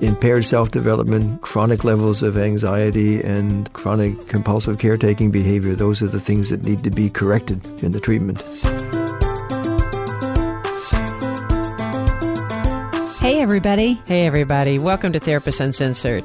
impaired self development, chronic levels of anxiety, and chronic compulsive caretaking behavior. Those are the things that need to be corrected in the treatment. Hey, everybody. Hey, everybody. Welcome to Therapist Uncensored.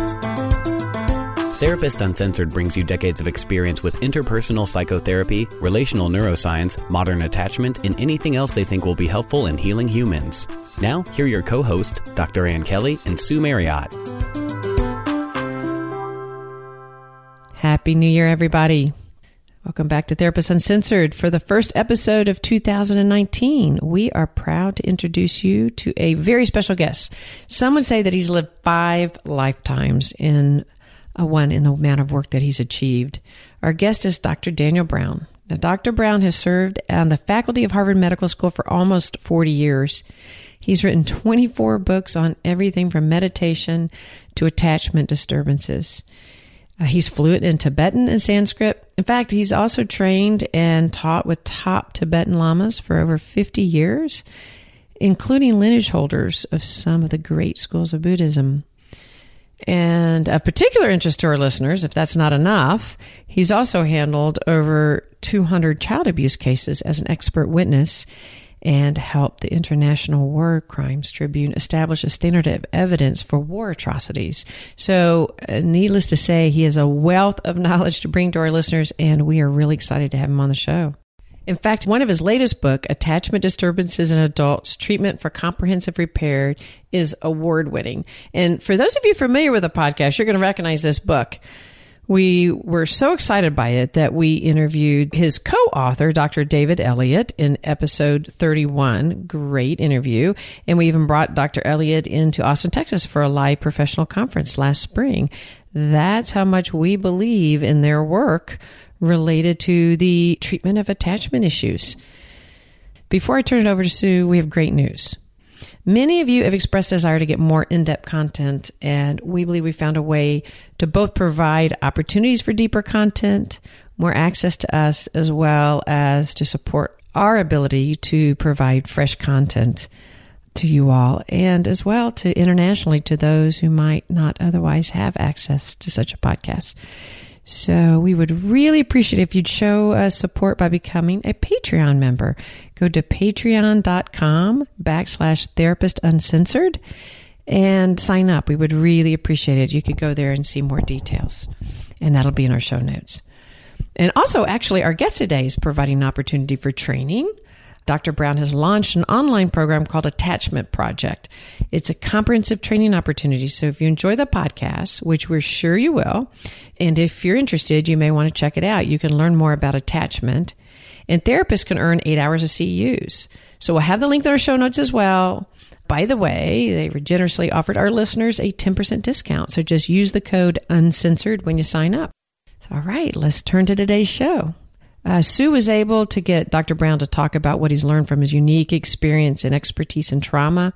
Therapist Uncensored brings you decades of experience with interpersonal psychotherapy, relational neuroscience, modern attachment, and anything else they think will be helpful in healing humans. Now, here are your co hosts, Dr. Ann Kelly and Sue Marriott. Happy New Year, everybody. Welcome back to Therapist Uncensored. For the first episode of 2019, we are proud to introduce you to a very special guest. Some would say that he's lived five lifetimes in a one in the amount of work that he's achieved. Our guest is Dr. Daniel Brown. Now, Dr. Brown has served on the faculty of Harvard Medical School for almost 40 years. He's written 24 books on everything from meditation to attachment disturbances. Uh, he's fluent in Tibetan and Sanskrit. In fact, he's also trained and taught with top Tibetan lamas for over 50 years, including lineage holders of some of the great schools of Buddhism. And of particular interest to our listeners, if that's not enough, he's also handled over 200 child abuse cases as an expert witness and helped the International War Crimes Tribune establish a standard of evidence for war atrocities. So, uh, needless to say, he has a wealth of knowledge to bring to our listeners, and we are really excited to have him on the show. In fact, one of his latest book, Attachment Disturbances in Adults: Treatment for Comprehensive Repair, is award-winning. And for those of you familiar with the podcast, you're going to recognize this book. We were so excited by it that we interviewed his co author, Dr. David Elliott, in episode 31. Great interview. And we even brought Dr. Elliott into Austin, Texas for a live professional conference last spring. That's how much we believe in their work related to the treatment of attachment issues. Before I turn it over to Sue, we have great news. Many of you have expressed desire to get more in depth content, and we believe we found a way to both provide opportunities for deeper content, more access to us, as well as to support our ability to provide fresh content to you all, and as well to internationally to those who might not otherwise have access to such a podcast. So we would really appreciate if you'd show us support by becoming a Patreon member. Go to patreon.com backslash therapist uncensored and sign up. We would really appreciate it. You could go there and see more details, and that'll be in our show notes. And also, actually, our guest today is providing an opportunity for training Dr. Brown has launched an online program called Attachment Project. It's a comprehensive training opportunity. So if you enjoy the podcast, which we're sure you will, and if you're interested, you may want to check it out. You can learn more about attachment, and therapists can earn eight hours of CEUs. So we'll have the link in our show notes as well. By the way, they generously offered our listeners a 10% discount. So just use the code uncensored when you sign up. So, all right, let's turn to today's show. Uh, Sue was able to get Dr. Brown to talk about what he's learned from his unique experience and expertise in trauma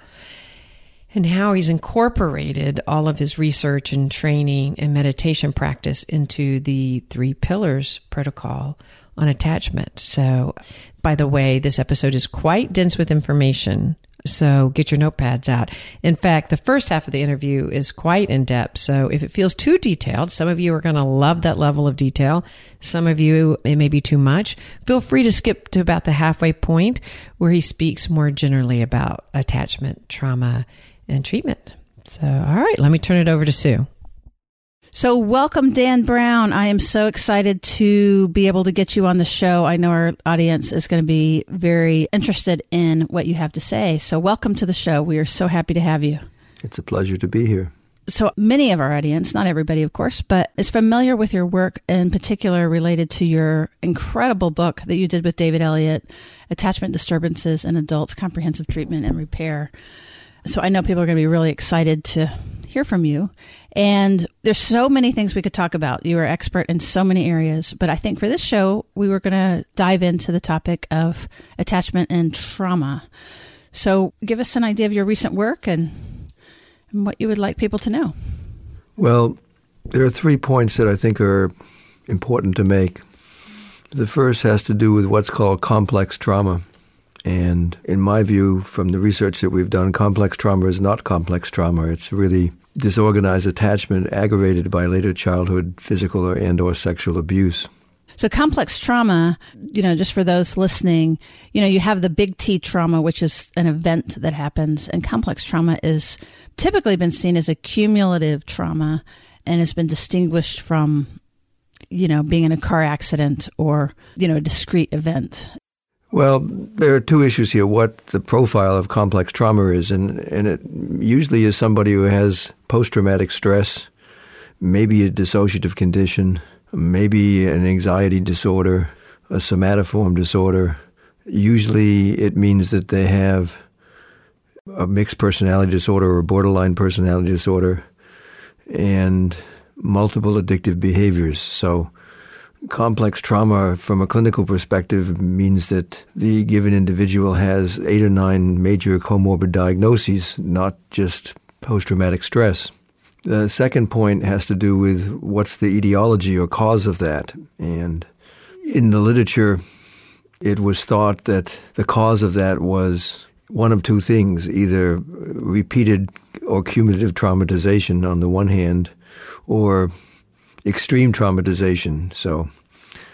and how he's incorporated all of his research and training and meditation practice into the three pillars protocol on attachment. So, by the way, this episode is quite dense with information. So get your notepads out. In fact, the first half of the interview is quite in depth. So if it feels too detailed, some of you are going to love that level of detail. Some of you, it may be too much. Feel free to skip to about the halfway point where he speaks more generally about attachment, trauma, and treatment. So, all right, let me turn it over to Sue. So, welcome, Dan Brown. I am so excited to be able to get you on the show. I know our audience is going to be very interested in what you have to say. So, welcome to the show. We are so happy to have you. It's a pleasure to be here. So, many of our audience, not everybody, of course, but is familiar with your work, in particular related to your incredible book that you did with David Elliott Attachment Disturbances in Adults Comprehensive Treatment and Repair. So, I know people are going to be really excited to hear from you. And there's so many things we could talk about. You are expert in so many areas, but I think for this show, we were going to dive into the topic of attachment and trauma. So, give us an idea of your recent work and, and what you would like people to know. Well, there are three points that I think are important to make. The first has to do with what's called complex trauma. And in my view, from the research that we've done, complex trauma is not complex trauma. It's really disorganized attachment aggravated by later childhood physical or and or sexual abuse. So complex trauma, you know, just for those listening, you know, you have the big T trauma, which is an event that happens, and complex trauma is typically been seen as a cumulative trauma and has been distinguished from, you know, being in a car accident or, you know, a discrete event. Well, there are two issues here. What the profile of complex trauma is, and, and it usually is somebody who has post traumatic stress, maybe a dissociative condition, maybe an anxiety disorder, a somatoform disorder. Usually it means that they have a mixed personality disorder or borderline personality disorder and multiple addictive behaviors. So complex trauma from a clinical perspective means that the given individual has eight or nine major comorbid diagnoses, not just post traumatic stress. The second point has to do with what's the etiology or cause of that. And in the literature, it was thought that the cause of that was one of two things either repeated or cumulative traumatization on the one hand, or extreme traumatization. So,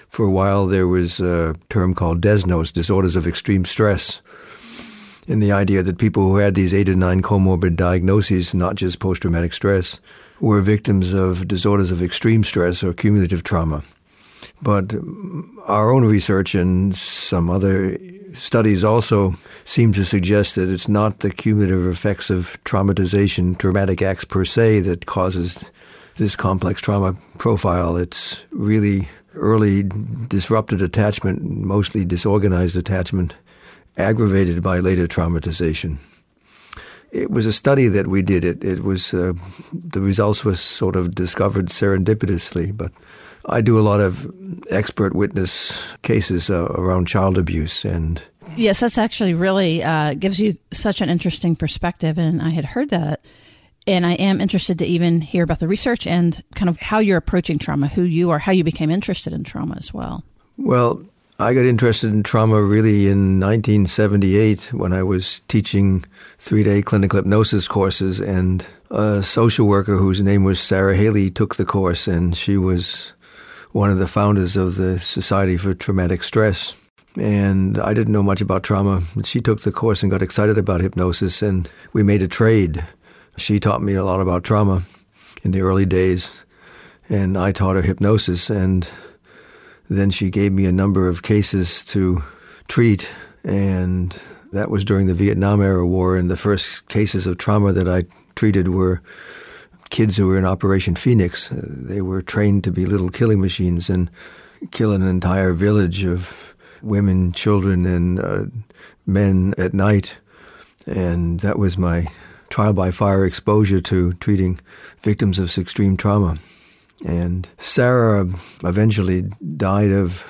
for a while, there was a term called DESNOS, disorders of extreme stress. And the idea that people who had these eight or nine comorbid diagnoses, not just post traumatic stress, were victims of disorders of extreme stress or cumulative trauma. But our own research and some other studies also seem to suggest that it's not the cumulative effects of traumatization, traumatic acts per se, that causes this complex trauma profile. It's really early disrupted attachment, mostly disorganized attachment, aggravated by later traumatization. It was a study that we did. It, it was uh, the results were sort of discovered serendipitously, but I do a lot of expert witness cases uh, around child abuse and Yes, that's actually really uh, gives you such an interesting perspective, and I had heard that, and I am interested to even hear about the research and kind of how you're approaching trauma, who you are, how you became interested in trauma as well. Well, I got interested in trauma really in 1978 when I was teaching three day clinical hypnosis courses, and a social worker whose name was Sarah Haley took the course, and she was one of the founders of the Society for Traumatic Stress. And I didn't know much about trauma. She took the course and got excited about hypnosis, and we made a trade. She taught me a lot about trauma in the early days, and I taught her hypnosis. And then she gave me a number of cases to treat, and that was during the Vietnam era war. And the first cases of trauma that I treated were kids who were in Operation Phoenix. They were trained to be little killing machines and kill an entire village of women, children, and uh, men at night. And that was my trial by fire exposure to treating victims of extreme trauma. And Sarah eventually died of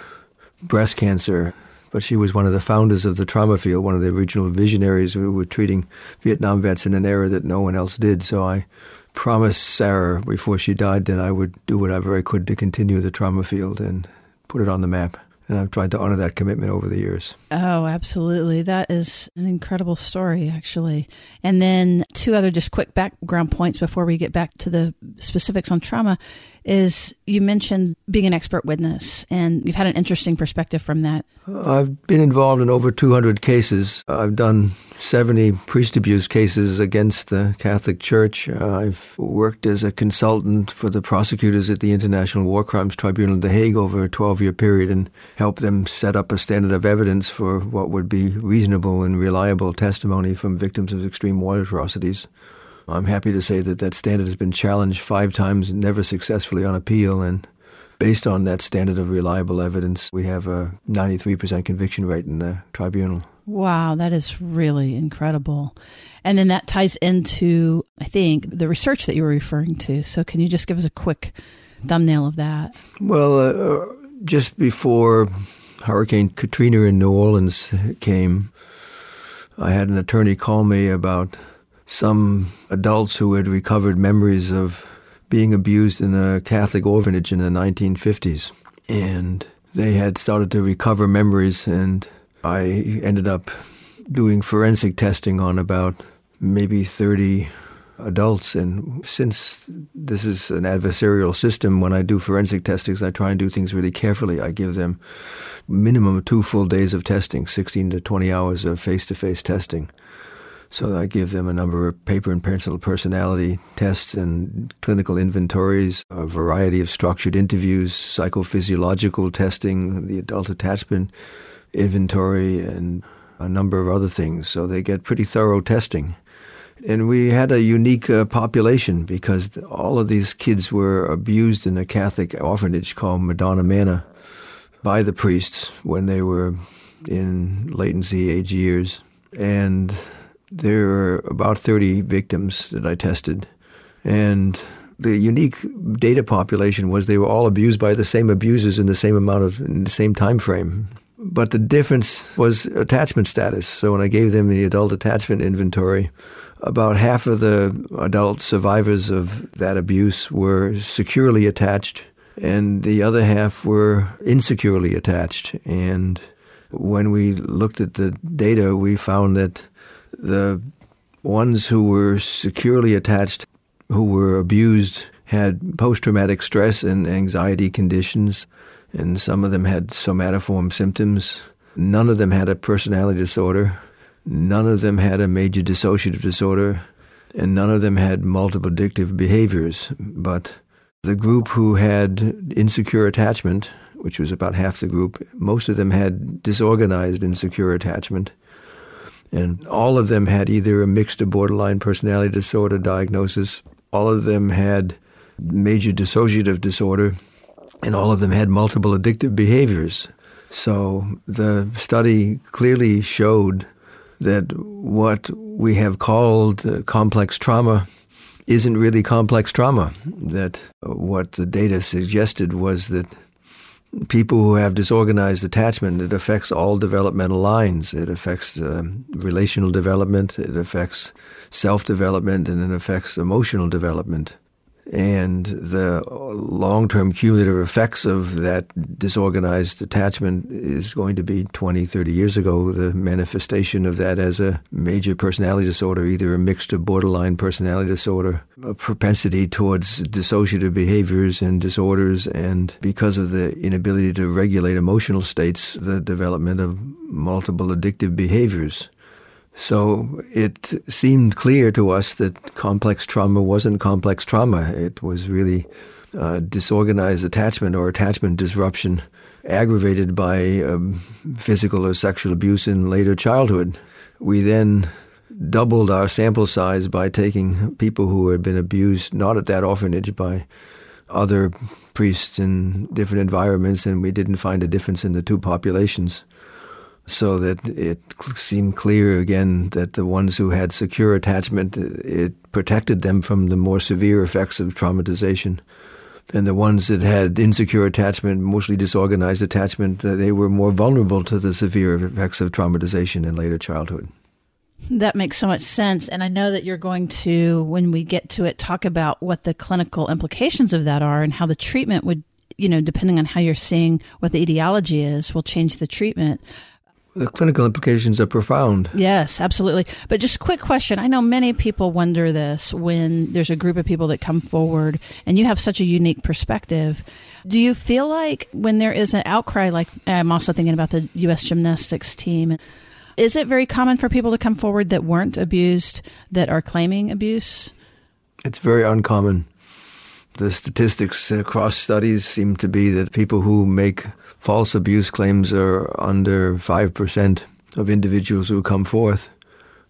breast cancer, but she was one of the founders of the trauma field, one of the original visionaries who were treating Vietnam vets in an era that no one else did. So I promised Sarah before she died that I would do whatever I could to continue the trauma field and put it on the map. And I've tried to honor that commitment over the years. Oh, absolutely. That is an incredible story, actually. And then, two other just quick background points before we get back to the specifics on trauma is you mentioned being an expert witness, and you've had an interesting perspective from that. I've been involved in over 200 cases. I've done 70 priest abuse cases against the Catholic Church. I've worked as a consultant for the prosecutors at the International War Crimes Tribunal in The Hague over a 12 year period and helped them set up a standard of evidence for what would be reasonable and reliable testimony from victims of extreme war atrocities. I'm happy to say that that standard has been challenged five times, never successfully on appeal, and based on that standard of reliable evidence, we have a 93% conviction rate in the tribunal. Wow, that is really incredible. And then that ties into, I think, the research that you were referring to. So, can you just give us a quick thumbnail of that? Well, uh, just before Hurricane Katrina in New Orleans came, I had an attorney call me about some adults who had recovered memories of being abused in a Catholic orphanage in the 1950s. And they had started to recover memories, and I ended up doing forensic testing on about maybe 30 adults. And since this is an adversarial system, when I do forensic testings, I try and do things really carefully. I give them minimum two full days of testing, 16 to 20 hours of face to face testing. So I give them a number of paper and pencil personality tests and clinical inventories, a variety of structured interviews, psychophysiological testing, the adult attachment inventory, and a number of other things. So they get pretty thorough testing. And we had a unique uh, population because all of these kids were abused in a Catholic orphanage called Madonna Manor by the priests when they were in latency age years. And there were about 30 victims that I tested. And the unique data population was they were all abused by the same abusers in the same amount of in the same time frame. But the difference was attachment status. So when I gave them the adult attachment inventory, about half of the adult survivors of that abuse were securely attached, and the other half were insecurely attached. And when we looked at the data, we found that the ones who were securely attached, who were abused, had post traumatic stress and anxiety conditions, and some of them had somatoform symptoms. None of them had a personality disorder. None of them had a major dissociative disorder, and none of them had multiple addictive behaviors. But the group who had insecure attachment, which was about half the group, most of them had disorganized insecure attachment. And all of them had either a mixed or borderline personality disorder diagnosis. All of them had major dissociative disorder, and all of them had multiple addictive behaviors. So the study clearly showed that what we have called complex trauma isn't really complex trauma. That what the data suggested was that people who have disorganized attachment, it affects all developmental lines. It affects uh, relational development, it affects self development, and it affects emotional development and the long term cumulative effects of that disorganized attachment is going to be 20, 30 years ago, the manifestation of that as a major personality disorder, either a mixed or borderline personality disorder, a propensity towards dissociative behaviors and disorders, and because of the inability to regulate emotional states, the development of multiple addictive behaviors. So it seemed clear to us that complex trauma wasn't complex trauma. It was really disorganized attachment or attachment disruption aggravated by um, physical or sexual abuse in later childhood. We then doubled our sample size by taking people who had been abused, not at that orphanage, by other priests in different environments, and we didn't find a difference in the two populations so that it seemed clear again that the ones who had secure attachment, it protected them from the more severe effects of traumatization. And the ones that had insecure attachment, mostly disorganized attachment, uh, they were more vulnerable to the severe effects of traumatization in later childhood. That makes so much sense. And I know that you're going to, when we get to it, talk about what the clinical implications of that are and how the treatment would, you know, depending on how you're seeing what the etiology is, will change the treatment the clinical implications are profound. Yes, absolutely. But just a quick question. I know many people wonder this when there's a group of people that come forward and you have such a unique perspective. Do you feel like when there is an outcry, like I'm also thinking about the U.S. gymnastics team, is it very common for people to come forward that weren't abused that are claiming abuse? It's very uncommon. The statistics across studies seem to be that people who make false abuse claims are under 5% of individuals who come forth.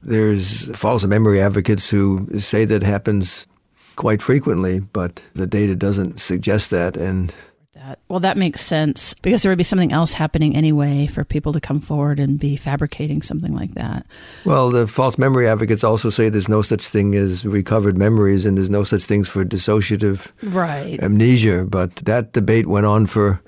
There's false memory advocates who say that happens quite frequently, but the data doesn't suggest that. And that. Well, that makes sense because there would be something else happening anyway for people to come forward and be fabricating something like that. Well, the false memory advocates also say there's no such thing as recovered memories and there's no such things for dissociative right. amnesia. But that debate went on for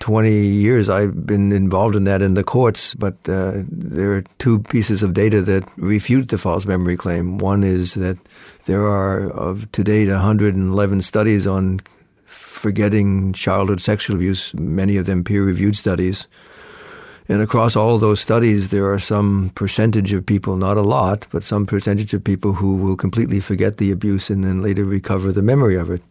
20 years. I've been involved in that in the courts, but uh, there are two pieces of data that refute the false memory claim. One is that there are, of to date, 111 studies on forgetting childhood sexual abuse, many of them peer reviewed studies. And across all those studies, there are some percentage of people, not a lot, but some percentage of people who will completely forget the abuse and then later recover the memory of it.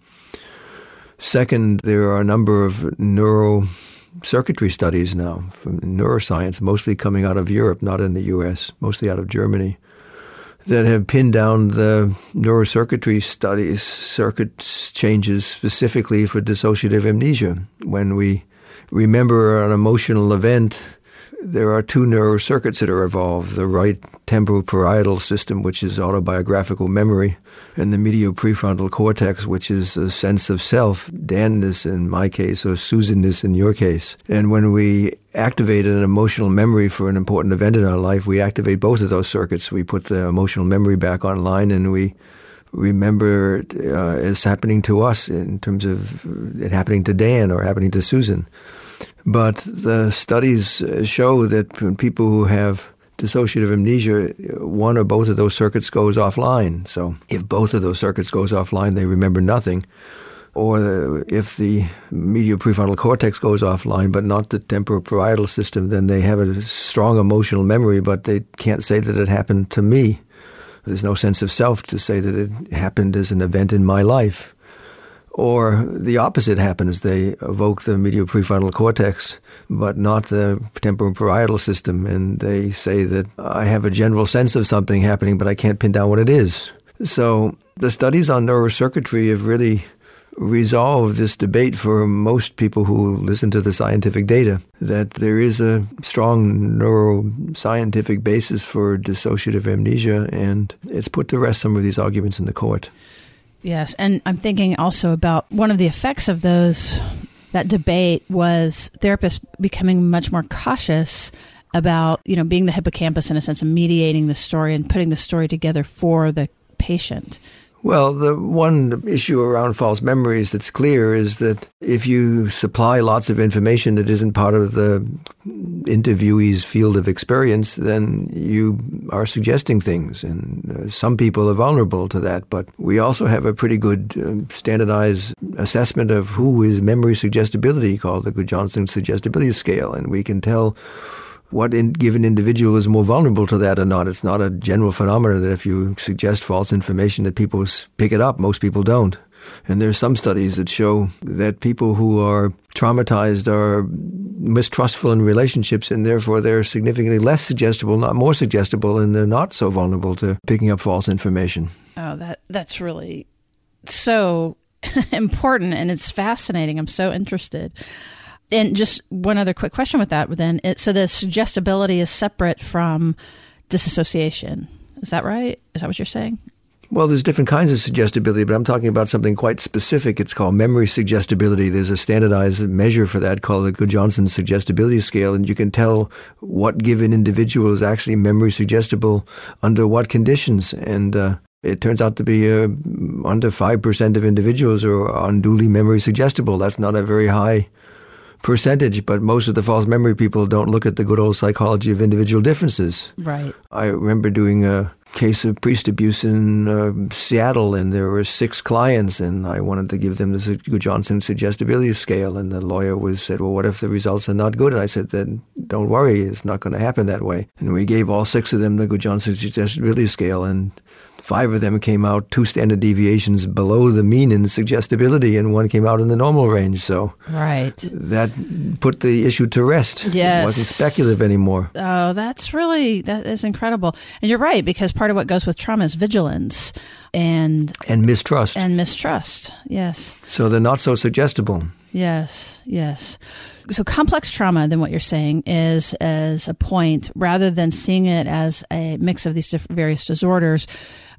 Second, there are a number of neurocircuitry studies now from neuroscience, mostly coming out of Europe, not in the US, mostly out of Germany, that have pinned down the neurocircuitry studies, circuit changes specifically for dissociative amnesia. When we remember an emotional event, there are two neurocircuits that are involved the right temporal parietal system, which is autobiographical memory, and the medial prefrontal cortex, which is a sense of self, Danness in my case, or Susanness in your case. And when we activate an emotional memory for an important event in our life, we activate both of those circuits. We put the emotional memory back online and we remember uh, as happening to us in terms of it happening to Dan or happening to Susan. But the studies uh, show that people who have dissociative amnesia, uh, one or both of those circuits goes offline. So if both of those circuits goes offline, they remember nothing. Or if the medial prefrontal cortex goes offline, but not the temporal system, then they have a strong emotional memory, but they can't say that it happened to me. There's no sense of self to say that it happened as an event in my life. Or the opposite happens. They evoke the medial prefrontal cortex, but not the temporal parietal system. And they say that I have a general sense of something happening, but I can't pin down what it is. So the studies on neurocircuitry have really resolved this debate for most people who listen to the scientific data that there is a strong neuroscientific basis for dissociative amnesia, and it's put to rest some of these arguments in the court. Yes, and I'm thinking also about one of the effects of those that debate was therapists becoming much more cautious about, you know, being the hippocampus in a sense of mediating the story and putting the story together for the patient. Well, the one issue around false memories that's clear is that if you supply lots of information that isn't part of the interviewee's field of experience, then you are suggesting things. And uh, some people are vulnerable to that. But we also have a pretty good uh, standardized assessment of who is memory suggestibility called the Gudjonsson Suggestibility Scale. And we can tell what in, given individual is more vulnerable to that or not. It's not a general phenomenon that if you suggest false information that people pick it up. Most people don't. And there are some studies that show that people who are traumatized are mistrustful in relationships and therefore they're significantly less suggestible, not more suggestible, and they're not so vulnerable to picking up false information. Oh, that that's really so important and it's fascinating. I'm so interested and just one other quick question with that then it, so the suggestibility is separate from disassociation is that right is that what you're saying well, there's different kinds of suggestibility, but I'm talking about something quite specific. It's called memory suggestibility. There's a standardized measure for that called the Gudjonsson Suggestibility Scale, and you can tell what given individual is actually memory suggestible under what conditions. And uh, it turns out to be uh, under 5% of individuals are unduly memory suggestible. That's not a very high percentage, but most of the false memory people don't look at the good old psychology of individual differences. Right. I remember doing a case of priest abuse in uh, Seattle, and there were six clients, and I wanted to give them the Gudjonsson suggestibility scale, and the lawyer was said, "Well, what if the results are not good?" And I said, "Then don't worry, it's not going to happen that way." And we gave all six of them the Gudjonsson suggestibility scale, and Five of them came out two standard deviations below the mean in suggestibility, and one came out in the normal range. So right. that put the issue to rest. Yes. It wasn't speculative anymore. Oh, that's really, that is incredible. And you're right, because part of what goes with trauma is vigilance and and mistrust and mistrust yes so they're not so suggestible Yes, yes. So complex trauma, then what you're saying is as a point, rather than seeing it as a mix of these various disorders,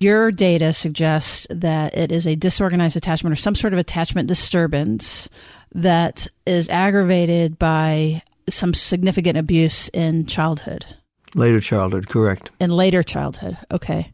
your data suggests that it is a disorganized attachment or some sort of attachment disturbance that is aggravated by some significant abuse in childhood. Later childhood, correct. In later childhood, okay.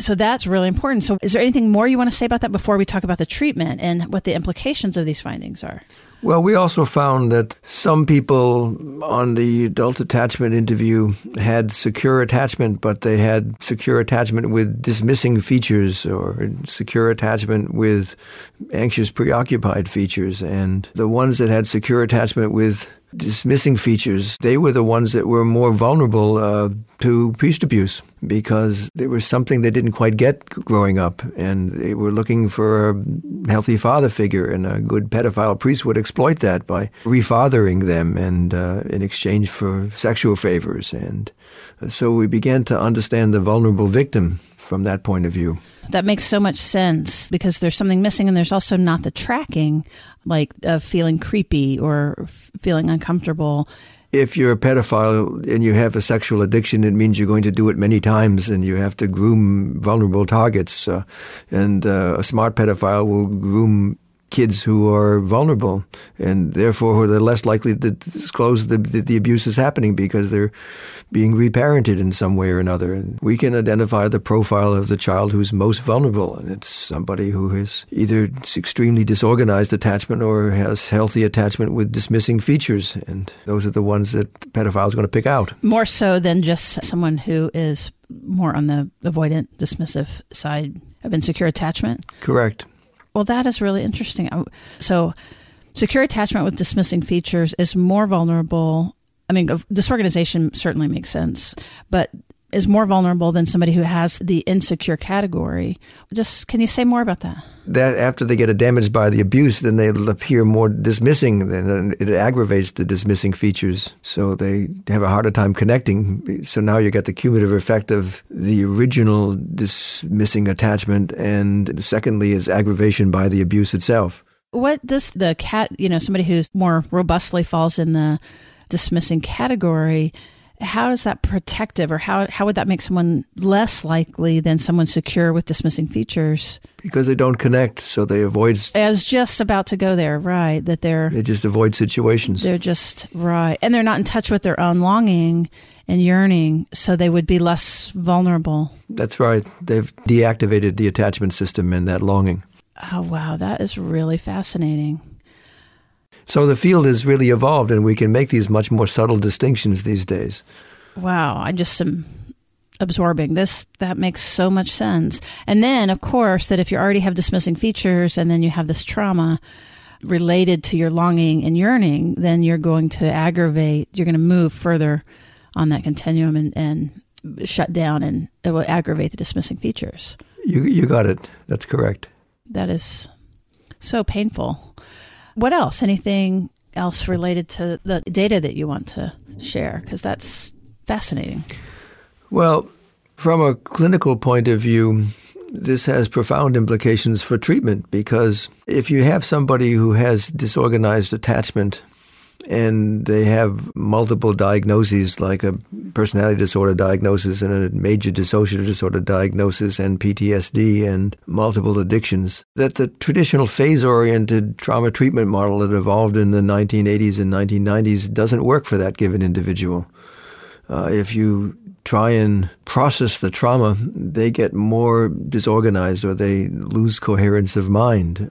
So that's really important. So, is there anything more you want to say about that before we talk about the treatment and what the implications of these findings are? Well, we also found that some people on the adult attachment interview had secure attachment, but they had secure attachment with dismissing features or secure attachment with anxious, preoccupied features. And the ones that had secure attachment with dismissing features, they were the ones that were more vulnerable uh, to priest abuse because there was something they didn't quite get growing up, and they were looking for a healthy father figure, and a good pedophile priest would exploit that by refathering them and uh, in exchange for sexual favors. And so we began to understand the vulnerable victim from that point of view. That makes so much sense because there's something missing, and there's also not the tracking, like of feeling creepy or feeling uncomfortable. If you're a pedophile and you have a sexual addiction, it means you're going to do it many times, and you have to groom vulnerable targets. Uh, and uh, a smart pedophile will groom kids who are vulnerable and therefore they're less likely to disclose the, the, the, abuse is happening because they're being reparented in some way or another. And we can identify the profile of the child who's most vulnerable. And it's somebody who has either extremely disorganized attachment or has healthy attachment with dismissing features. And those are the ones that the pedophile is going to pick out. More so than just someone who is more on the avoidant, dismissive side of insecure attachment? Correct. Well, that is really interesting. So, secure attachment with dismissing features is more vulnerable. I mean, disorganization certainly makes sense, but is more vulnerable than somebody who has the insecure category. Just can you say more about that? That after they get damaged by the abuse, then they appear more dismissing. Then it aggravates the dismissing features, so they have a harder time connecting. So now you get the cumulative effect of the original dismissing attachment, and secondly, is aggravation by the abuse itself. What does the cat? You know, somebody who's more robustly falls in the dismissing category how is that protective or how, how would that make someone less likely than someone secure with dismissing features? Because they don't connect, so they avoid. I was just about to go there, right? That they're. They just avoid situations. They're just, right. And they're not in touch with their own longing and yearning, so they would be less vulnerable. That's right. They've deactivated the attachment system and that longing. Oh, wow. That is really fascinating. So the field has really evolved, and we can make these much more subtle distinctions these days. Wow, I just am absorbing this. That makes so much sense. And then, of course, that if you already have dismissing features, and then you have this trauma related to your longing and yearning, then you're going to aggravate. You're going to move further on that continuum and, and shut down, and it will aggravate the dismissing features. You you got it. That's correct. That is so painful. What else? Anything else related to the data that you want to share? Because that's fascinating. Well, from a clinical point of view, this has profound implications for treatment because if you have somebody who has disorganized attachment and they have multiple diagnoses like a personality disorder diagnosis and a major dissociative disorder diagnosis and PTSD and multiple addictions that the traditional phase oriented trauma treatment model that evolved in the 1980s and 1990s doesn't work for that given individual. Uh, if you try and process the trauma, they get more disorganized or they lose coherence of mind.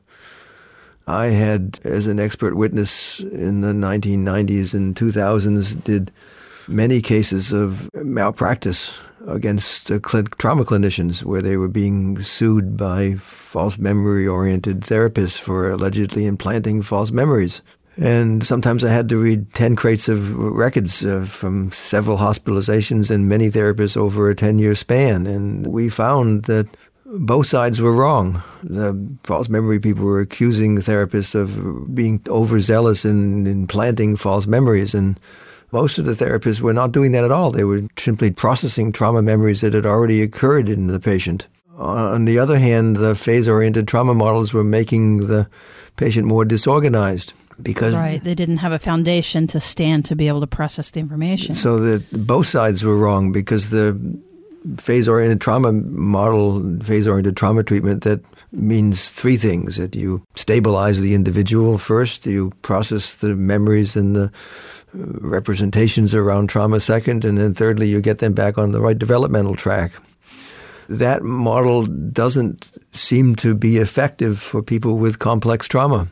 I had, as an expert witness in the 1990s and 2000s, did many cases of malpractice against uh, cl- trauma clinicians where they were being sued by false memory oriented therapists for allegedly implanting false memories. And sometimes I had to read 10 crates of records uh, from several hospitalizations and many therapists over a 10 year span. And we found that both sides were wrong. The false memory people were accusing therapists of being overzealous in, in planting false memories, and most of the therapists were not doing that at all. They were simply processing trauma memories that had already occurred in the patient. Uh, on the other hand, the phase oriented trauma models were making the patient more disorganized because right, they didn't have a foundation to stand to be able to process the information. So that both sides were wrong because the phase-oriented trauma model, phase-oriented trauma treatment that means three things: that you stabilize the individual first, you process the memories and the uh, representations around trauma second, and then thirdly, you get them back on the right developmental track. That model doesn't seem to be effective for people with complex trauma.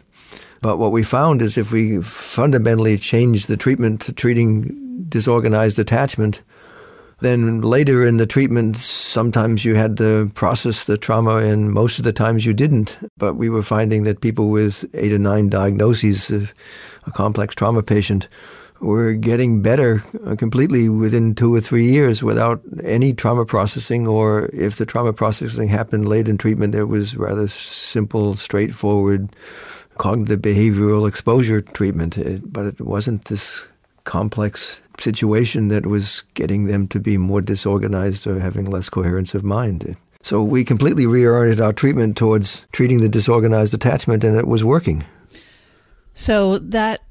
But what we found is if we fundamentally change the treatment to treating disorganized attachment, then later in the treatment, sometimes you had to process the trauma, and most of the times you didn't. But we were finding that people with eight or nine diagnoses of a complex trauma patient were getting better uh, completely within two or three years without any trauma processing, or if the trauma processing happened late in treatment, it was rather simple, straightforward cognitive behavioral exposure treatment. But it wasn't this complex situation that was getting them to be more disorganized or having less coherence of mind. So we completely reoriented our treatment towards treating the disorganized attachment, and it was working. So that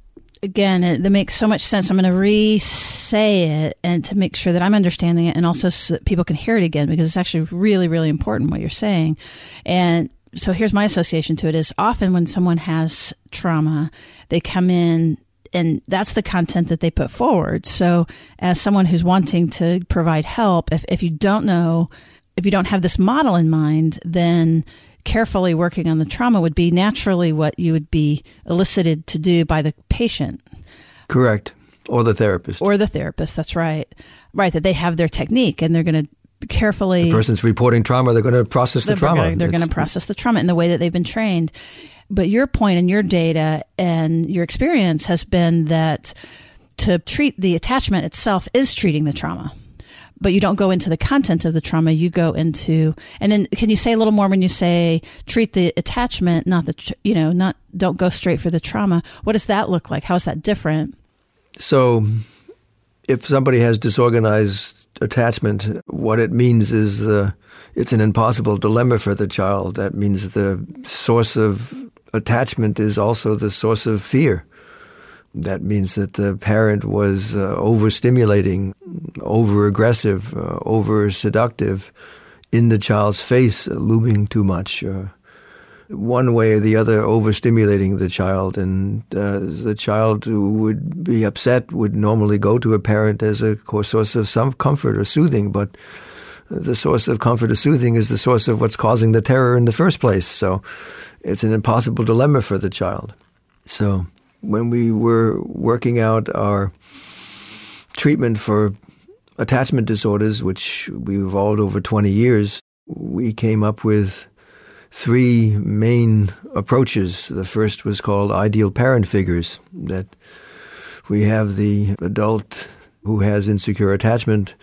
again, that makes so much sense. I'm going to re-say it and to make sure that I'm understanding it, and also so that people can hear it again because it's actually really, really important what you're saying. And so here's my association to it: is often when someone has trauma, they come in and that's the content that they put forward. So, as someone who's wanting to provide help, if, if you don't know, if you don't have this model in mind, then carefully working on the trauma would be naturally what you would be elicited to do by the patient. Correct. Or the therapist. Or the therapist, that's right. Right, that they have their technique and they're going to carefully. The person's reporting trauma, they're going to process the they're trauma. Gonna, they're going to process the trauma in the way that they've been trained. But your point and your data and your experience has been that to treat the attachment itself is treating the trauma. But you don't go into the content of the trauma. You go into, and then can you say a little more when you say treat the attachment, not the, you know, not don't go straight for the trauma. What does that look like? How is that different? So, if somebody has disorganized attachment, what it means is uh, it's an impossible dilemma for the child. That means the source of attachment is also the source of fear. That means that the parent was uh, overstimulating, over aggressive, uh, over seductive in the child's face, uh, looming too much. Uh, one way or the other, overstimulating the child. And uh, the child who would be upset would normally go to a parent as a source of some comfort or soothing, but the source of comfort or soothing is the source of what's causing the terror in the first place. So it's an impossible dilemma for the child. So when we were working out our treatment for attachment disorders, which we evolved over 20 years, we came up with three main approaches. The first was called ideal parent figures, that we have the adult who has insecure attachment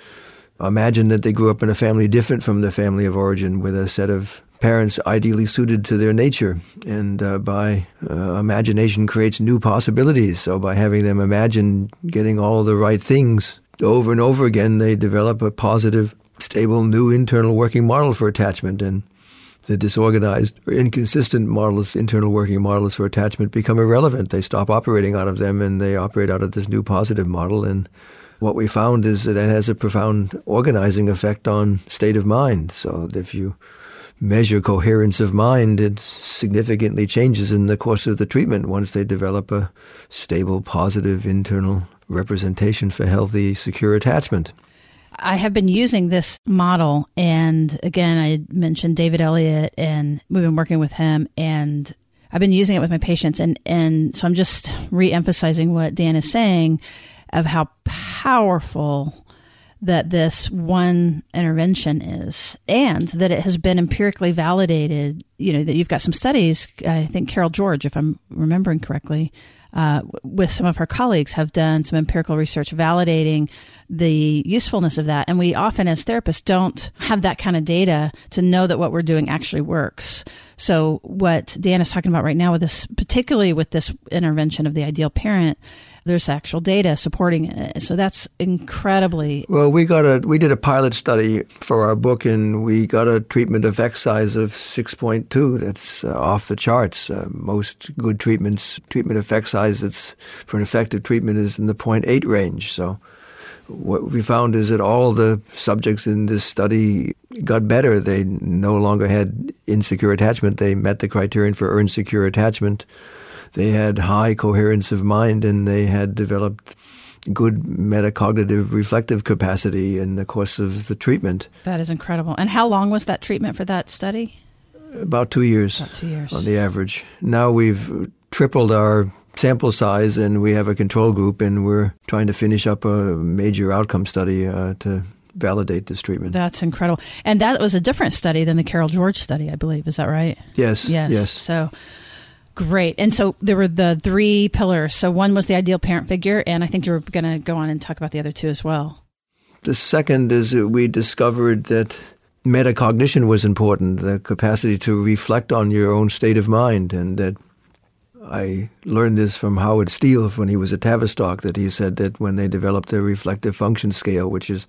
imagine that they grew up in a family different from the family of origin with a set of parents ideally suited to their nature. And uh, by uh, imagination creates new possibilities. So by having them imagine getting all the right things over and over again, they develop a positive, stable, new internal working model for attachment. And the disorganized or inconsistent models, internal working models for attachment become irrelevant. They stop operating out of them and they operate out of this new positive model. And what we found is that it has a profound organizing effect on state of mind. So if you measure coherence of mind, it significantly changes in the course of the treatment once they develop a stable, positive internal representation for healthy, secure attachment. I have been using this model, and again, I mentioned David Elliott, and we've been working with him, and I've been using it with my patients, and and so I'm just re-emphasizing what Dan is saying of how powerful that this one intervention is and that it has been empirically validated you know that you've got some studies i think carol george if i'm remembering correctly uh, with some of her colleagues have done some empirical research validating the usefulness of that. And we often as therapists don't have that kind of data to know that what we're doing actually works. So what dan is talking about right now with this particularly with this intervention of the ideal parent there's actual data supporting it. So that's incredibly. Well, we got a we did a pilot study for our book, and we got a treatment effect size of 6.2. That's uh, off the charts. Uh, most good treatments, treatment effect size that's for an effective treatment is in the 0.8 range. So what we found is that all the subjects in this study got better. They no longer had insecure attachment. They met the criterion for earned secure attachment. They had high coherence of mind and they had developed good metacognitive reflective capacity in the course of the treatment. That is incredible. And how long was that treatment for that study? About two years. About two years. On the average. Now we've tripled our sample size and we have a control group and we're trying to finish up a major outcome study uh, to validate this treatment. That's incredible. And that was a different study than the Carol George study, I believe. Is that right? Yes. Yes. Yes. So great. And so there were the three pillars. So one was the ideal parent figure, and I think you were going to go on and talk about the other two as well. The second is that we discovered that metacognition was important, the capacity to reflect on your own state of mind, and that I learned this from Howard Steele when he was at Tavistock, that he said that when they developed their reflective function scale, which is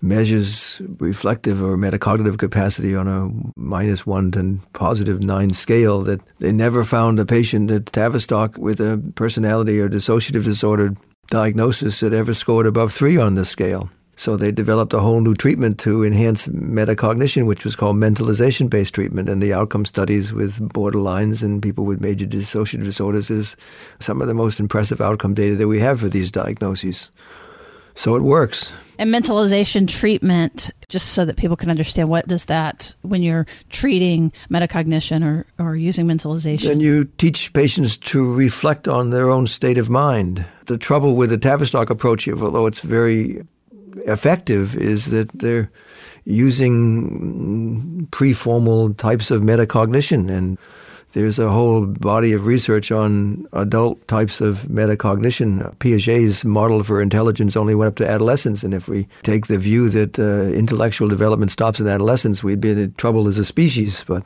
measures reflective or metacognitive capacity on a minus one to positive nine scale, that they never found a patient at Tavistock with a personality or dissociative disorder diagnosis that ever scored above three on this scale. So they developed a whole new treatment to enhance metacognition, which was called mentalization based treatment. And the outcome studies with borderlines and people with major dissociative disorders is some of the most impressive outcome data that we have for these diagnoses. So it works. And mentalization treatment, just so that people can understand what does that when you're treating metacognition or, or using mentalization? Then you teach patients to reflect on their own state of mind. The trouble with the Tavistock approach, although it's very effective is that they're using preformal types of metacognition and there's a whole body of research on adult types of metacognition. Piaget's model for intelligence only went up to adolescence, and if we take the view that uh, intellectual development stops in adolescence, we'd be in trouble as a species. But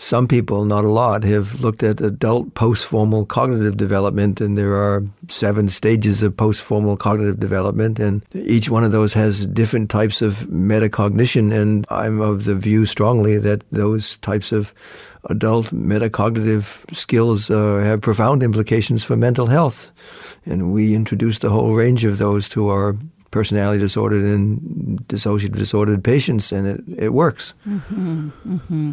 some people, not a lot, have looked at adult post-formal cognitive development, and there are seven stages of post-formal cognitive development, and each one of those has different types of metacognition. And I'm of the view strongly that those types of adult metacognitive skills uh, have profound implications for mental health. And we introduced a whole range of those to our personality disordered and dissociative disordered patients, and it, it works. Mm-hmm, mm-hmm.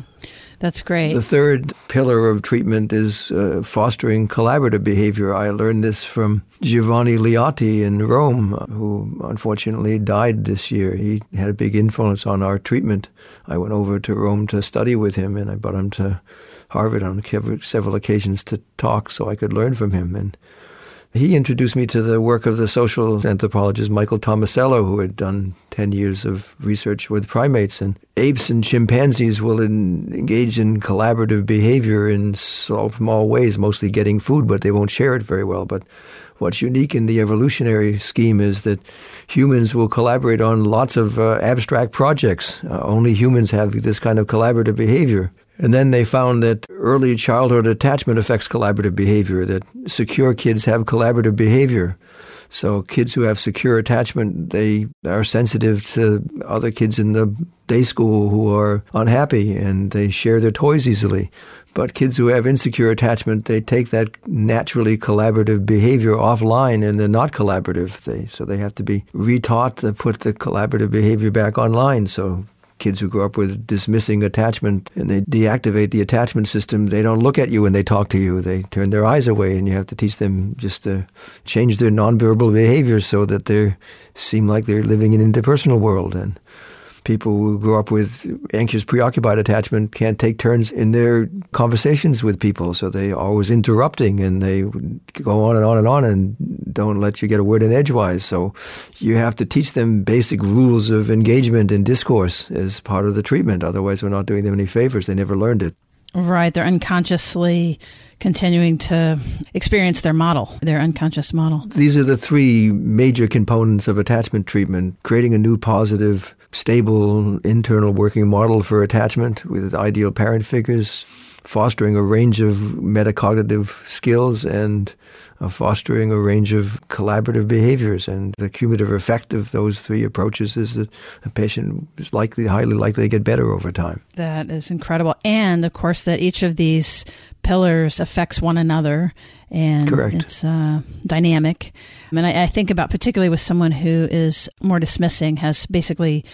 That's great. The third pillar of treatment is uh, fostering collaborative behavior. I learned this from Giovanni Liotti in Rome, who unfortunately died this year. He had a big influence on our treatment. I went over to Rome to study with him, and I brought him to Harvard on several occasions to talk so I could learn from him. And he introduced me to the work of the social anthropologist Michael Tomasello, who had done 10 years of research with primates. And apes and chimpanzees will in, engage in collaborative behavior in small ways, mostly getting food, but they won't share it very well. But what's unique in the evolutionary scheme is that humans will collaborate on lots of uh, abstract projects. Uh, only humans have this kind of collaborative behavior. And then they found that early childhood attachment affects collaborative behavior, that secure kids have collaborative behavior. So kids who have secure attachment, they are sensitive to other kids in the day school who are unhappy and they share their toys easily. But kids who have insecure attachment, they take that naturally collaborative behavior offline and they're not collaborative. They, so they have to be retaught to put the collaborative behavior back online. So kids who grow up with dismissing attachment and they deactivate the attachment system, they don't look at you when they talk to you. They turn their eyes away, and you have to teach them just to change their nonverbal behavior so that they seem like they're living in an interpersonal world. And people who grow up with anxious, preoccupied attachment can't take turns in their conversations with people, so they are always interrupting and they go on and on and on and don't let you get a word in edgewise. So you have to teach them basic rules of engagement and discourse as part of the treatment. Otherwise, we're not doing them any favors. They never learned it. Right. They're unconsciously continuing to experience their model, their unconscious model. These are the three major components of attachment treatment creating a new positive, stable internal working model for attachment with ideal parent figures, fostering a range of metacognitive skills, and uh, fostering a range of collaborative behaviors. And the cumulative effect of those three approaches is that a patient is likely, highly likely to get better over time. That is incredible. And of course, that each of these pillars affects one another and Correct. it's uh, dynamic. I mean, I, I think about particularly with someone who is more dismissing, has basically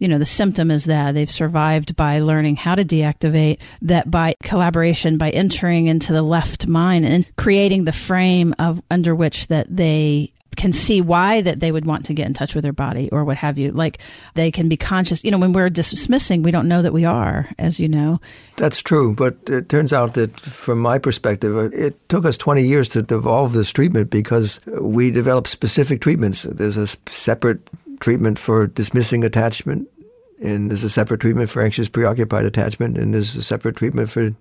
you know, the symptom is that they've survived by learning how to deactivate, that by collaboration, by entering into the left mind and creating the frame of under which that they can see why that they would want to get in touch with their body or what have you. Like they can be conscious. You know, when we're dismissing, we don't know that we are, as you know. That's true, but it turns out that from my perspective, it took us 20 years to evolve this treatment because we developed specific treatments. There's a separate treatment for dismissing attachment, and there's a separate treatment for anxious preoccupied attachment, and there's a separate treatment for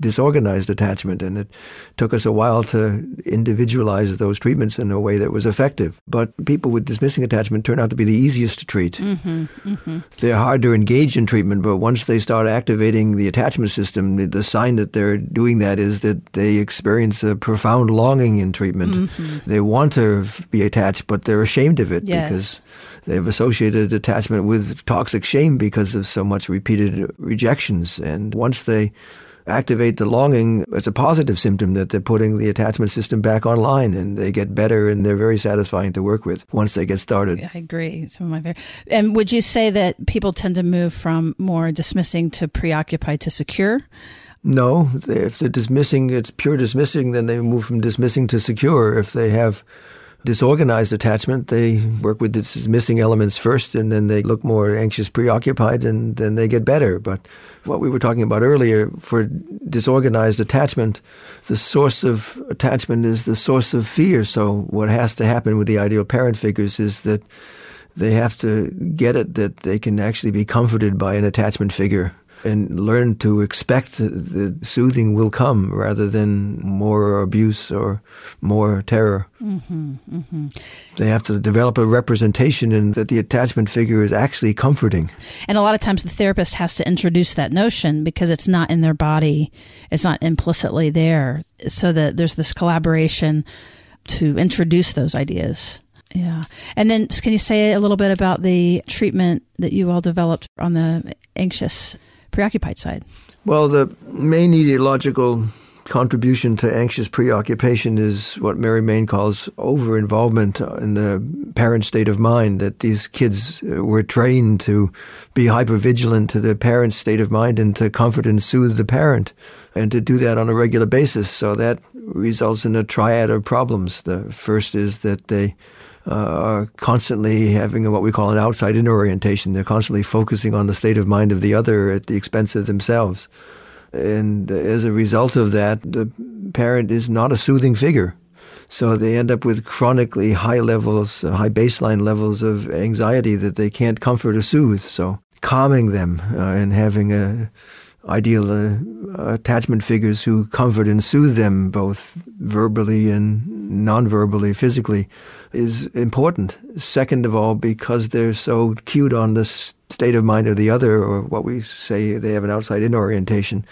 disorganized attachment. And it took us a while to individualize those treatments in a way that was effective. But people with dismissing attachment turn out to be the easiest to treat. Mm-hmm, mm-hmm. They're hard to engage in treatment, but once they start activating the attachment system, the, the sign that they're doing that is that they experience a profound longing in treatment. Mm-hmm. They want to be attached, but they're ashamed of it yes. because they've associated attachment with toxic shame because of so much repeated rejections. And once they activate the longing as a positive symptom that they're putting the attachment system back online and they get better and they're very satisfying to work with once they get started. I agree. Some of my favorite. And would you say that people tend to move from more dismissing to preoccupied to secure? No, if they're dismissing, it's pure dismissing, then they move from dismissing to secure. If they have disorganized attachment, they work with the dismissing elements first and then they look more anxious, preoccupied, and then they get better. But what we were talking about earlier, for disorganized attachment, the source of attachment is the source of fear. So what has to happen with the ideal parent figures is that they have to get it that they can actually be comforted by an attachment figure and learn to expect that soothing will come rather than more abuse or more terror. Mm-hmm, mm-hmm. They have to develop a representation in that the attachment figure is actually comforting. And a lot of times the therapist has to introduce that notion because it's not in their body, it's not implicitly there. So that there's this collaboration to introduce those ideas. Yeah. And then can you say a little bit about the treatment that you all developed on the anxious preoccupied side? Well, the main etiological contribution to anxious preoccupation is what Mary Main calls over involvement in the parent state of mind, that these kids were trained to be hypervigilant to the parent's state of mind and to comfort and soothe the parent, and to do that on a regular basis. So that results in a triad of problems. The first is that they uh, are constantly having what we call an outside in orientation. They're constantly focusing on the state of mind of the other at the expense of themselves. And as a result of that, the parent is not a soothing figure. So they end up with chronically high levels, uh, high baseline levels of anxiety that they can't comfort or soothe. So calming them uh, and having a ideal uh, attachment figures who comfort and soothe them both verbally and non-verbally, physically, is important. Second of all, because they're so cued on the state of mind of the other, or what we say they have an outside-in orientation,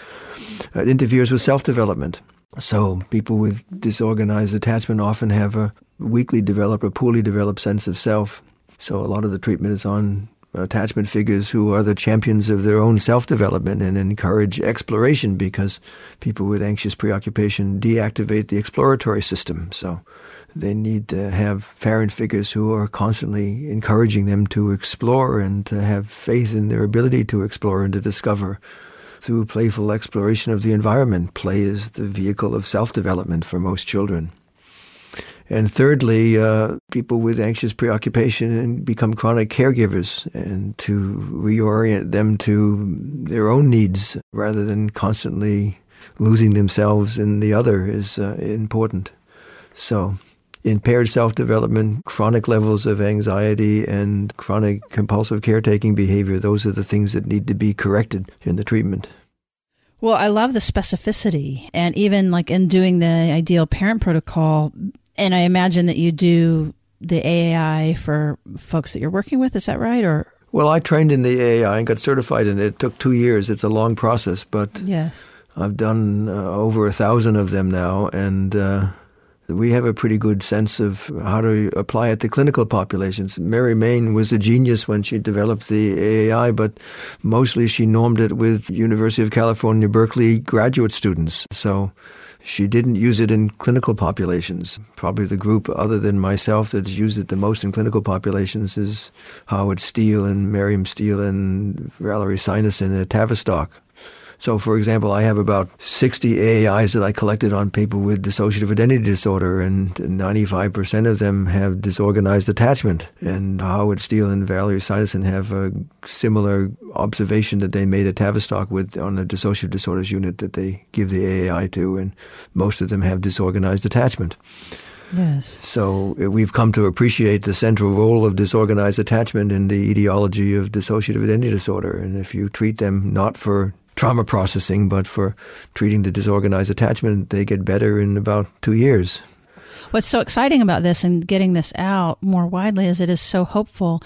uh, it interferes with self-development. So people with disorganized attachment often have a weakly developed or poorly developed sense of self. So a lot of the treatment is on attachment figures who are the champions of their own self development and encourage exploration because people with anxious preoccupation deactivate the exploratory system. So they need to have parent figures who are constantly encouraging them to explore and to have faith in their ability to explore and to discover through playful exploration of the environment. Play is the vehicle of self development for most children. And thirdly, uh, people with anxious preoccupation and become chronic caregivers and to reorient them to their own needs rather than constantly losing themselves in the other is uh, important. So, impaired self development, chronic levels of anxiety, and chronic compulsive caretaking behavior, those are the things that need to be corrected in the treatment. Well, I love the specificity. And even like in doing the ideal parent protocol, and I imagine that you do the AAI for folks that you're working with. Is that right? Or well, I trained in the AAI and got certified in it. It took two years. It's a long process, but yes, I've done uh, over a thousand of them now, and uh, we have a pretty good sense of how to apply it to clinical populations. Mary Main was a genius when she developed the AAI, but mostly she normed it with University of California, Berkeley graduate students. So she didn't use it in clinical populations. Probably the group other than myself that's used it the most in clinical populations is Howard Steele and Miriam Steele and Valerie Sinason at Tavistock. So, for example, I have about 60 AAIs that I collected on people with dissociative identity disorder, and 95% of them have disorganized attachment. And Howard Steele and Valerie Sinason have a similar observation that they made at Tavistock with on the dissociative disorders unit that they give the AAI to, and most of them have disorganized attachment. Yes. So uh, we've come to appreciate the central role of disorganized attachment in the etiology of dissociative identity disorder. And if you treat them not for trauma processing, but for treating the disorganized attachment, they get better in about two years. What's so exciting about this and getting this out more widely is it is so hopeful.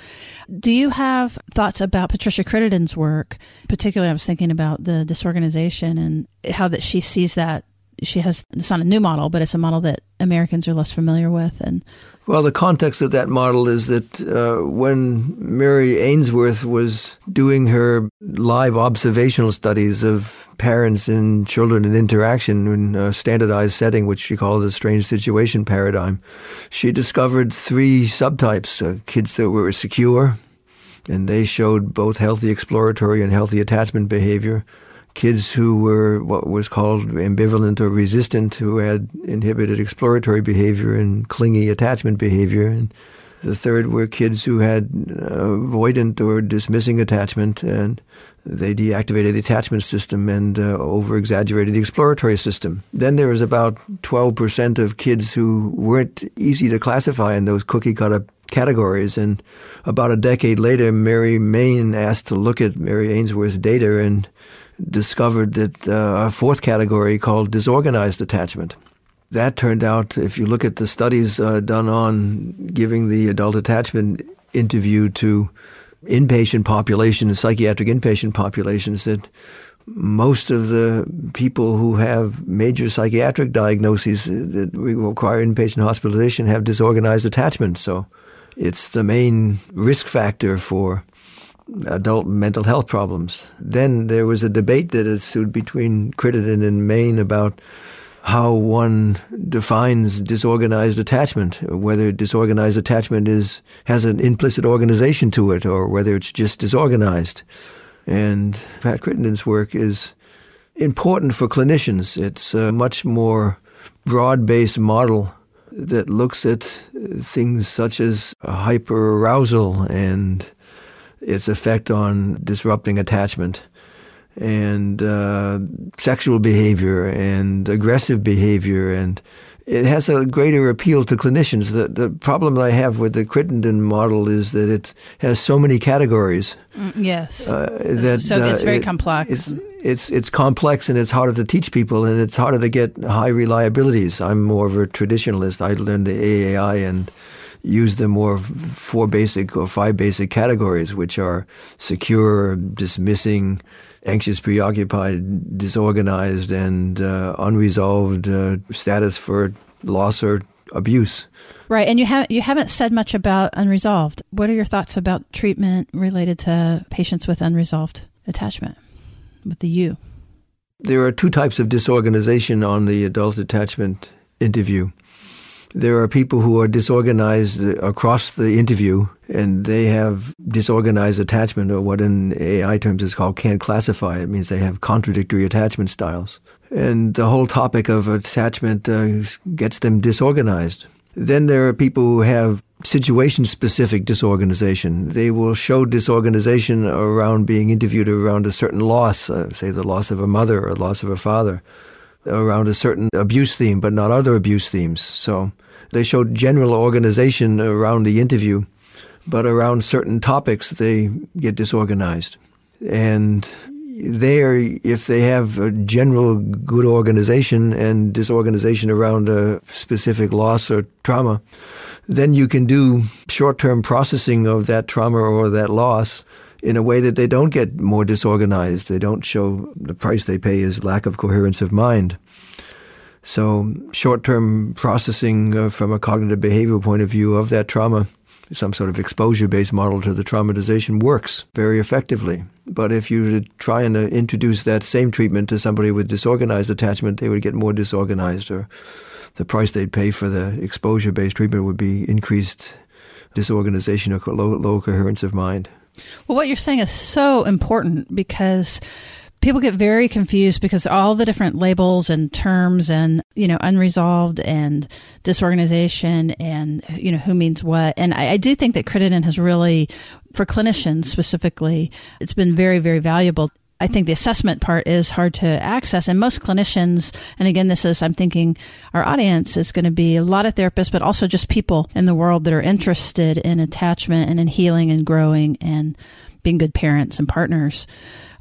Do you have thoughts about Patricia Crittenden's work? Particularly, I was thinking about the disorganization and how that she sees that. She has, it's not a new model, but it's a model that Americans are less familiar with. And well, the context of that model is that uh, when Mary Ainsworth was doing her live observational studies of parents and children and interaction in a standardized setting, which she called the strange situation paradigm, she discovered three subtypes uh, kids that were secure, and they showed both healthy exploratory and healthy attachment behavior kids who were what was called ambivalent or resistant, who had inhibited exploratory behavior and clingy attachment behavior. And the third were kids who had uh, avoidant or dismissing attachment, and they deactivated the attachment system and uh, over exaggerated the exploratory system. Then there was about 12% of kids who weren't easy to classify in those cookie cutter categories. And about a decade later, Mary Main asked to look at Mary Ainsworth's data and discovered that uh, a fourth category called disorganized attachment. That turned out, if you look at the studies uh, done on giving the adult attachment interview to inpatient populations, psychiatric inpatient populations, that most of the people who have major psychiatric diagnoses that require inpatient hospitalization have disorganized attachment. So it's the main risk factor for adult mental health problems. Then there was a debate that ensued between Crittenden and Main about how one defines disorganized attachment, whether disorganized attachment is has an implicit organization to it, or whether it's just disorganized. And Pat Crittenden's work is important for clinicians. It's a much more broad-based model that looks at things such as hyperarousal and its effect on disrupting attachment and uh, sexual behavior and aggressive behavior and it has a greater appeal to clinicians. The, the problem I have with the Crittenden model is that it has so many categories. Mm, yes. Uh, that, so it's uh, very it, complex. It's, it's, it's complex and it's harder to teach people and it's harder to get high reliabilities. I'm more of a traditionalist. I learned the AAI and use the more four basic or five basic categories, which are secure, dismissing, anxious, preoccupied, disorganized, and uh, unresolved uh, status for loss or abuse. Right, and you have you haven't said much about unresolved. What are your thoughts about treatment related to patients with unresolved attachment with the U? There are two types of disorganization on the adult attachment interview there are people who are disorganized across the interview and they have disorganized attachment or what in AI terms is called can't classify. It means they have contradictory attachment styles. And the whole topic of attachment uh, gets them disorganized. Then there are people who have situation specific disorganization. They will show disorganization around being interviewed around a certain loss, uh, say the loss of a mother or loss of a father around a certain abuse theme, but not other abuse themes. So they showed general organization around the interview, but around certain topics, they get disorganized. And there, if they have a general good organization and disorganization around a specific loss or trauma, then you can do short term processing of that trauma or that loss in a way that they don't get more disorganized. They don't show the price they pay is lack of coherence of mind. So, short term processing uh, from a cognitive behavioral point of view of that trauma, some sort of exposure based model to the traumatization works very effectively. But if you try and uh, introduce that same treatment to somebody with disorganized attachment, they would get more disorganized, or the price they'd pay for the exposure based treatment would be increased disorganization or low, low coherence of mind. Well, what you're saying is so important because people get very confused because all the different labels and terms and you know unresolved and disorganization and you know who means what. And I, I, do think that Crittenden has really for clinicians specifically it's been very very valuable I think the assessment part is hard to access. And most clinicians, and again, this is, I'm thinking our audience is going to be a lot of therapists, but also just people in the world that are interested in attachment and in healing and growing and being good parents and partners.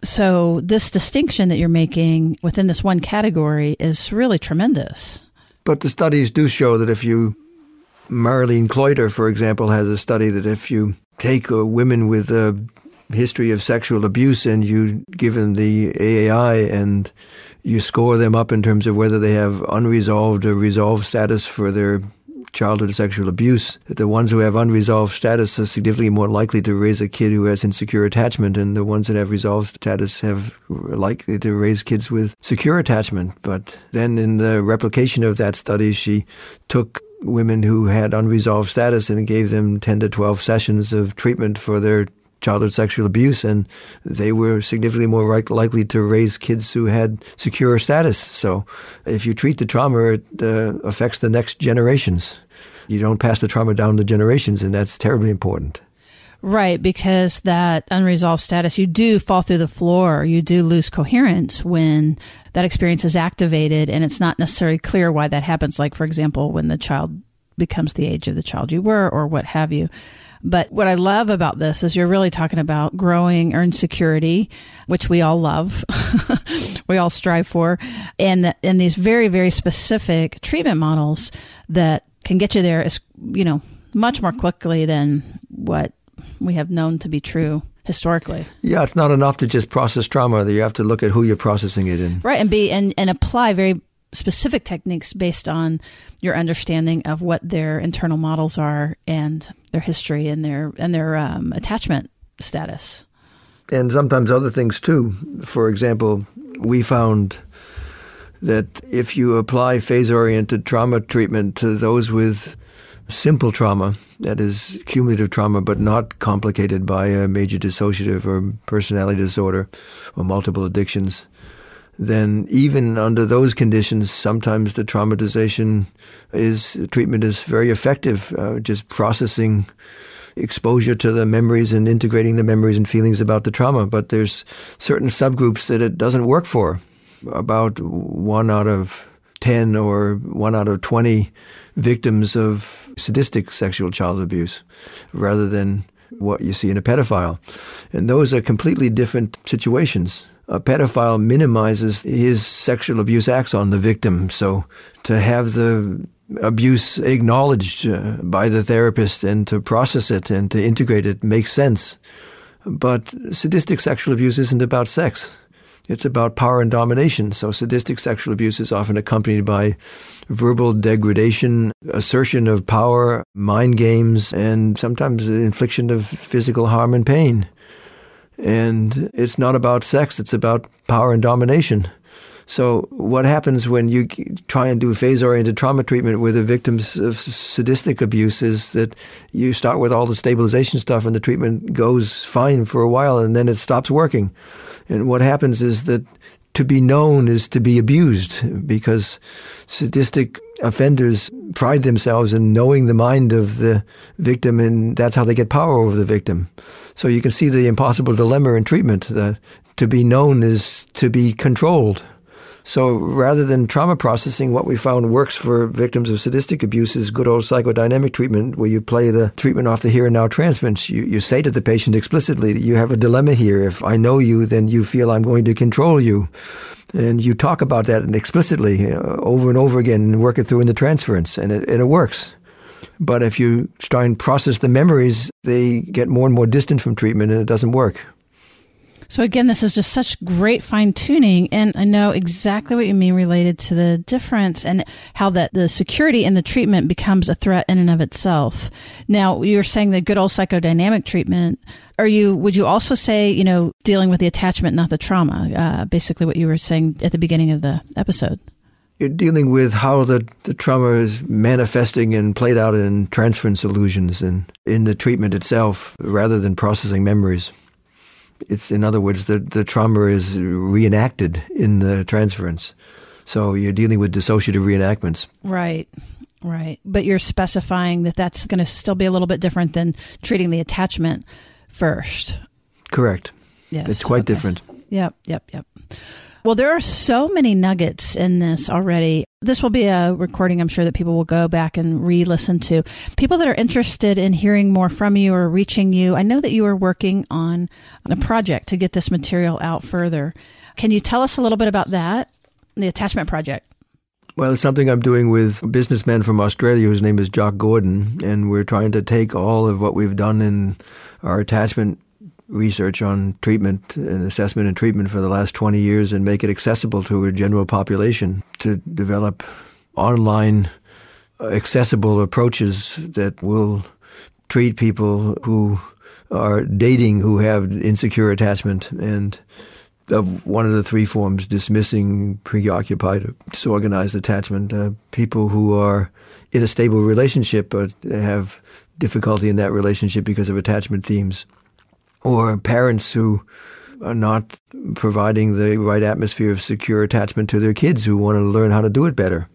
So this distinction that you're making within this one category is really tremendous. But the studies do show that if you, Marylene Cloitre, for example, has a study that if you take women with a history of sexual abuse and you give them the AAI and you score them up in terms of whether they have unresolved or resolved status for their childhood sexual abuse, the ones who have unresolved status are significantly more likely to raise a kid who has insecure attachment, and the ones that have resolved status have likely to raise kids with secure attachment. But then in the replication of that study, she took women who had unresolved status and gave them 10 to 12 sessions of treatment for their childhood sexual abuse, and they were significantly more likely to raise kids who had secure status. So, if you treat the trauma, it uh, affects the next generations. You don't pass the trauma down the generations, and that's terribly important. Right, because that unresolved status, you do fall through the floor. You do lose coherence when that experience is activated, and it's not necessarily clear why that happens. Like, for example, when the child becomes the age of the child you were, or what have you. But what I love about this is you're really talking about growing earned security, which we all love, we all strive for, and and these very very specific treatment models that can get you there is you know much more quickly than what we have known to be true historically. Yeah, it's not enough to just process trauma. That you have to look at who you're processing it in. Right, and be and, and apply very specific techniques based on your understanding of what their internal models are and their history and their and their um, attachment status. And sometimes other things too. For example, we found that if you apply phase oriented trauma treatment to those with simple trauma, that is cumulative trauma, but not complicated by a major dissociative or personality disorder or multiple addictions, then even under those conditions, sometimes the traumatization is treatment is very effective. Uh, just processing exposure to the memories and integrating the memories and feelings about the trauma. But there's certain subgroups that it doesn't work for. About one out of 10 or one out of 20 victims of sadistic sexual child abuse rather than what you see in a pedophile. And those are completely different situations a pedophile minimizes his sexual abuse acts on the victim. So to have the abuse acknowledged uh, by the therapist and to process it and to integrate it makes sense. But sadistic sexual abuse isn't about sex. It's about power and domination. So sadistic sexual abuse is often accompanied by verbal degradation, assertion of power, mind games, and sometimes the infliction of physical harm and pain. And it's not about sex, it's about power and domination. So, what happens when you try and do phase oriented trauma treatment with the victims of sadistic abuse is that you start with all the stabilization stuff and the treatment goes fine for a while and then it stops working. And what happens is that to be known is to be abused because sadistic offenders pride themselves in knowing the mind of the victim and that's how they get power over the victim. So you can see the impossible dilemma in treatment that to be known is to be controlled. So rather than trauma processing, what we found works for victims of sadistic abuse is good old psychodynamic treatment where you play the treatment off the here and now transference. You, you say to the patient explicitly, you have a dilemma here. If I know you, then you feel I'm going to control you. And you talk about that explicitly over and over again and work it through in the transference, and it, and it works. But if you try and process the memories, they get more and more distant from treatment and it doesn't work. So again, this is just such great fine tuning, and I know exactly what you mean related to the difference and how that the security in the treatment becomes a threat in and of itself. Now, you're saying the good old psychodynamic treatment. Are you? Would you also say, you know, dealing with the attachment, not the trauma? Uh, basically, what you were saying at the beginning of the episode. You're dealing with how the, the trauma is manifesting and played out in transference illusions and in the treatment itself, rather than processing memories. It's, in other words, the, the trauma is reenacted in the transference. So you're dealing with dissociative reenactments. Right. Right. But you're specifying that that's going to still be a little bit different than treating the attachment first. Correct. Yes. It's quite okay. different. Yep. Yep. Yep. Well, there are so many nuggets in this already. This will be a recording I'm sure that people will go back and re listen to. People that are interested in hearing more from you or reaching you, I know that you are working on a project to get this material out further. Can you tell us a little bit about that, the attachment project? Well, it's something I'm doing with a businessman from Australia whose name is Jock Gordon, and we're trying to take all of what we've done in our attachment research on treatment and assessment and treatment for the last 20 years and make it accessible to a general population to develop online accessible approaches that will treat people who are dating who have insecure attachment and one of the three forms dismissing preoccupied or disorganized attachment uh, people who are in a stable relationship but have difficulty in that relationship because of attachment themes or parents who are not providing the right atmosphere of secure attachment to their kids who want to learn how to do it better.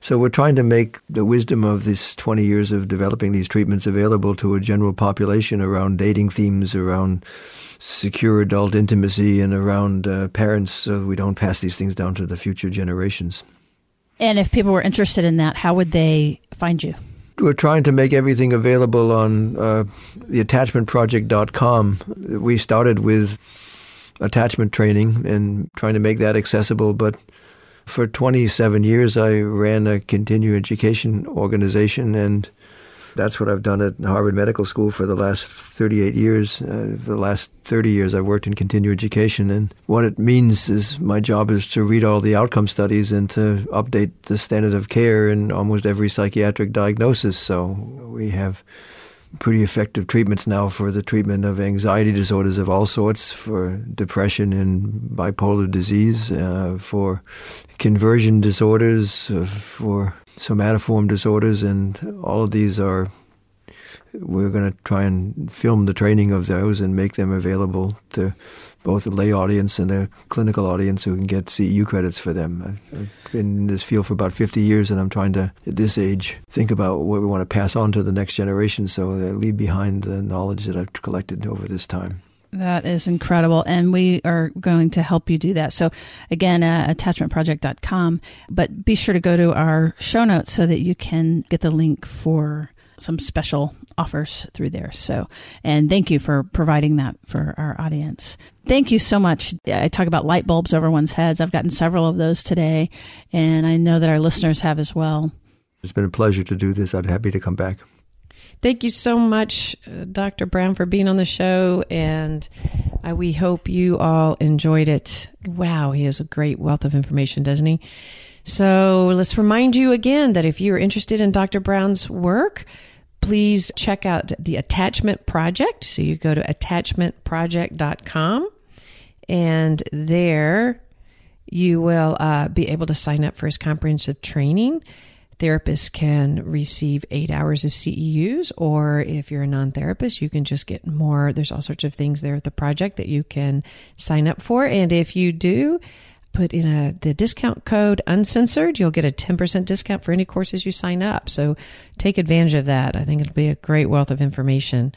So we're trying to make the wisdom of this 20 years of developing these treatments available to a general population around dating themes, around secure adult intimacy, and around uh, parents so we don't pass these things down to the future generations. And if people were interested in that, how would they find you? We're trying to make everything available on uh, the attachmentproject.com. We started with attachment training and trying to make that accessible, but for 27 years I ran a continuing education organization and that's what I've done at Harvard Medical School for the last 38 years. Uh, for the last 30 years, I've worked in continuing education. And what it means is my job is to read all the outcome studies and to update the standard of care in almost every psychiatric diagnosis. So we have pretty effective treatments now for the treatment of anxiety disorders of all sorts, for depression and bipolar disease, uh, for conversion disorders, uh, for somatoform disorders, and all of these are. We're going to try and film the training of those and make them available to both the lay audience and the clinical audience who can get CEU credits for them. I've been in this field for about 50 years, and I'm trying to, at this age, think about what we want to pass on to the next generation so they leave behind the knowledge that I've collected over this time. That is incredible. And we are going to help you do that. So, again, uh, attachmentproject.com, but be sure to go to our show notes so that you can get the link for some special offers through there. So, and thank you for providing that for our audience. Thank you so much. I talk about light bulbs over one's heads. I've gotten several of those today, and I know that our listeners have as well. It's been a pleasure to do this. I'd be happy to come back. Thank you so much, uh, Dr. Brown, for being on the show. And we hope you all enjoyed it. Wow, he has a great wealth of information, doesn't he? So let's remind you again that if you're interested in Dr. Brown's work, please check out the Attachment Project. So you go to attachmentproject.com, and there you will uh, be able to sign up for his comprehensive training therapists can receive eight hours of CEUs, or if you're a non therapist, you can just get more. There's all sorts of things there at the project that you can sign up for. And if you do, put in a the discount code uncensored you'll get a 10% discount for any courses you sign up so take advantage of that i think it'll be a great wealth of information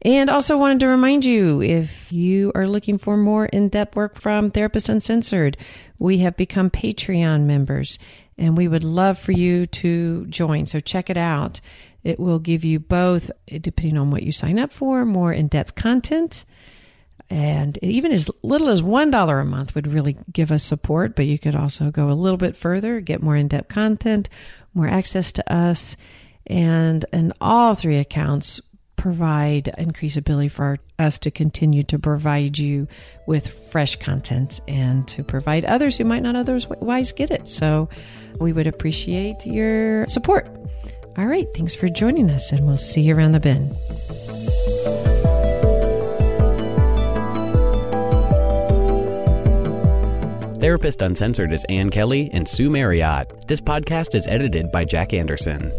and also wanted to remind you if you are looking for more in-depth work from therapist uncensored we have become patreon members and we would love for you to join. So check it out. It will give you both, depending on what you sign up for, more in depth content. And even as little as $1 a month would really give us support, but you could also go a little bit further, get more in depth content, more access to us. And in all three accounts, provide increased ability for us to continue to provide you with fresh content and to provide others who might not otherwise get it. So we would appreciate your support. All right, thanks for joining us, and we'll see you around the bend. Therapist Uncensored is Ann Kelly and Sue Marriott. This podcast is edited by Jack Anderson.